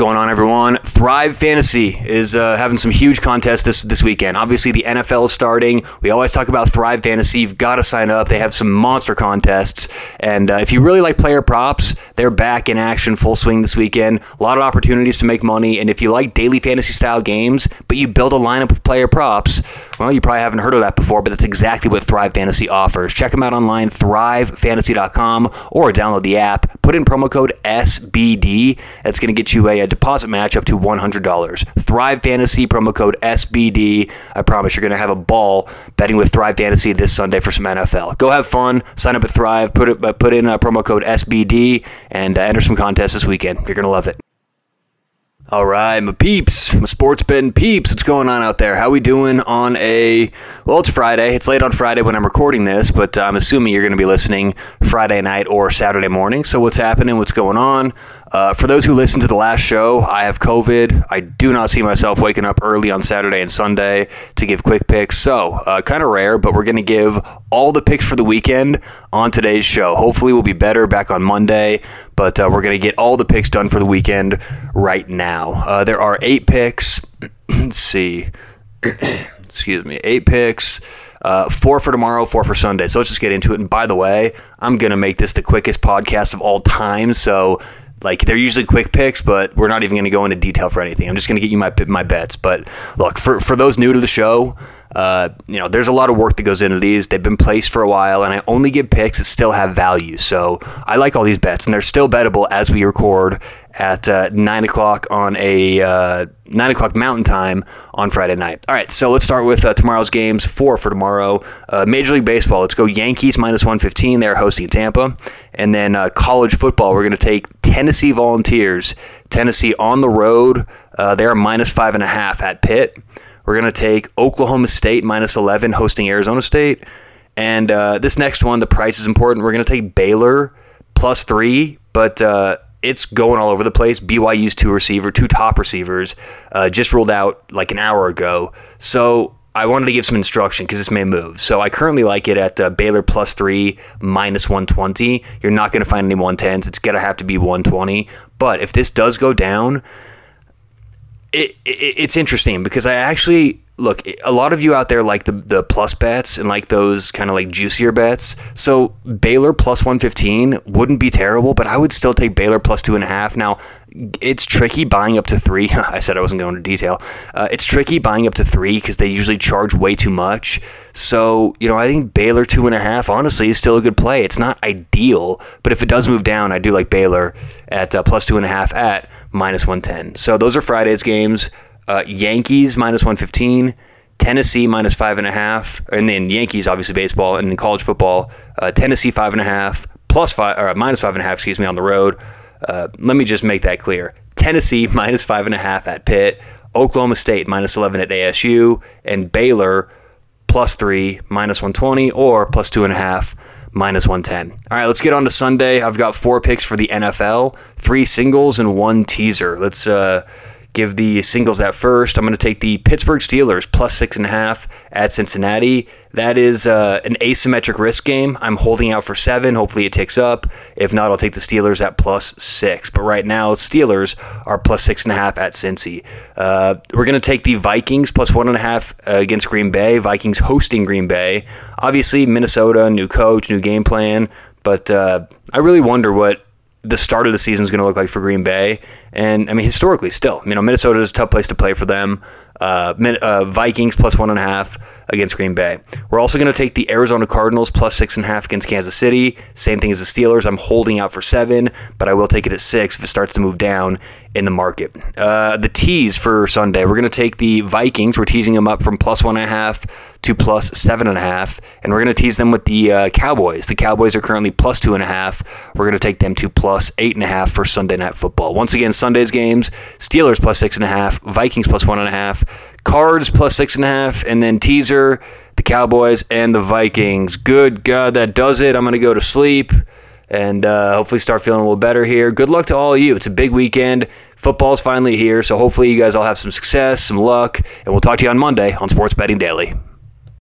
going on, everyone? Thrive Fantasy is uh, having some huge contests this this weekend. Obviously, the NFL is starting. We always talk about Thrive Fantasy. You've got to sign up. They have some monster contests, and uh, if you really like player props, they're back in action, full swing this weekend. A lot of opportunities to make money, and if you like daily fantasy style games, but you build a lineup with player props, well, you probably haven't heard of that before, but that's exactly what Thrive Fantasy offers. Check them out online, thrivefantasy.com, or download the app. Put in promo code SBD. That's going to get you a, a, deposit match up to $100. Thrive Fantasy, promo code SBD. I promise you're going to have a ball betting with Thrive Fantasy this Sunday for some NFL. Go have fun. Sign up at Thrive. Put it, uh, put in a promo code SBD and uh, enter some contests this weekend. You're going to love it. All right, my peeps, my sports betting peeps, what's going on out there? How we doing on a, well, it's Friday. It's late on Friday when I'm recording this, but I'm assuming you're going to be listening Friday night or Saturday morning. So what's happening? What's going on? Uh, for those who listened to the last show, I have COVID. I do not see myself waking up early on Saturday and Sunday to give quick picks. So, uh, kind of rare, but we're going to give all the picks for the weekend on today's show. Hopefully, we'll be better back on Monday, but uh, we're going to get all the picks done for the weekend right now. Uh, there are eight picks. Let's see. Excuse me. Eight picks. Uh, four for tomorrow, four for Sunday. So let's just get into it. And by the way, I'm going to make this the quickest podcast of all time. So like they're usually quick picks, but we're not even going to go into detail for anything. I'm just going to get you my my bets. But look, for for those new to the show, uh, you know, there's a lot of work that goes into these. They've been placed for a while, and I only give picks that still have value. So I like all these bets, and they're still bettable as we record at uh, nine o'clock on a uh, nine o'clock Mountain Time on Friday night. All right, so let's start with uh, tomorrow's games. Four for tomorrow. Uh, Major League Baseball. Let's go Yankees minus one fifteen. They're hosting Tampa, and then uh, college football. We're going to take Tennessee Volunteers. Tennessee on the road. they're minus five and a half at Pitt. We're going to take Oklahoma State minus 11 hosting Arizona State. And uh, this next one, the price is important. We're going to take Baylor plus three, but uh, it's going all over the place. BYU's two receiver, two top receivers, uh, just ruled out like an hour ago. So I wanted to give some instruction because this may move. So I currently like it at uh, Baylor plus three minus 120. You're not going to find any 110s. It's going to have to be 120. But if this does go down, it, it, it's interesting because I actually look a lot of you out there like the the plus bets and like those kind of like juicier bets. So Baylor plus one fifteen wouldn't be terrible, but I would still take Baylor plus two and a half. Now it's tricky buying up to three. I said I wasn't going into detail. Uh, it's tricky buying up to three because they usually charge way too much. So, you know, I think Baylor two and a half, honestly, is still a good play. It's not ideal, but if it does move down, I do like Baylor at uh, plus two and a half at minus 110. So those are Friday's games. Uh, Yankees minus 115. Tennessee minus five and a half, and then Yankees obviously baseball, and then college football. Uh, Tennessee five and a half plus five or minus five and a half, excuse me, on the road. Uh, let me just make that clear. Tennessee minus five and a half at Pitt, Oklahoma State minus 11 at ASU, and Baylor plus three minus 120 or plus two and a half minus 110. All right, let's get on to Sunday. I've got four picks for the NFL, three singles and one teaser. Let's uh, give the singles at first. I'm going to take the Pittsburgh Steelers plus six and a half at Cincinnati. That is uh, an asymmetric risk game. I'm holding out for seven. Hopefully it ticks up. If not, I'll take the Steelers at plus six. But right now, Steelers are plus six and a half at Cincy. Uh, we're going to take the Vikings plus one and a half uh, against Green Bay. Vikings hosting Green Bay. Obviously, Minnesota, new coach, new game plan. But uh, I really wonder what the start of the season is going to look like for Green Bay. And I mean, historically, still, you know, Minnesota is a tough place to play for them. Uh, uh, Vikings plus one and a half against Green Bay. We're also going to take the Arizona Cardinals plus six and a half against Kansas City. Same thing as the Steelers. I'm holding out for seven, but I will take it at six if it starts to move down in the market. Uh, the tease for Sunday, we're going to take the Vikings. We're teasing them up from plus one and a half to plus seven and a half, and we're going to tease them with the uh, Cowboys. The Cowboys are currently plus two and a half. We're going to take them to plus eight and a half for Sunday Night Football. Once again, Sunday's games: Steelers plus six and a half, Vikings plus one and a half, Cards plus six and a half, and then teaser the Cowboys and the Vikings. Good God, that does it. I'm going to go to sleep and uh, hopefully start feeling a little better here. Good luck to all of you. It's a big weekend. Football's finally here, so hopefully you guys all have some success, some luck, and we'll talk to you on Monday on Sports Betting Daily.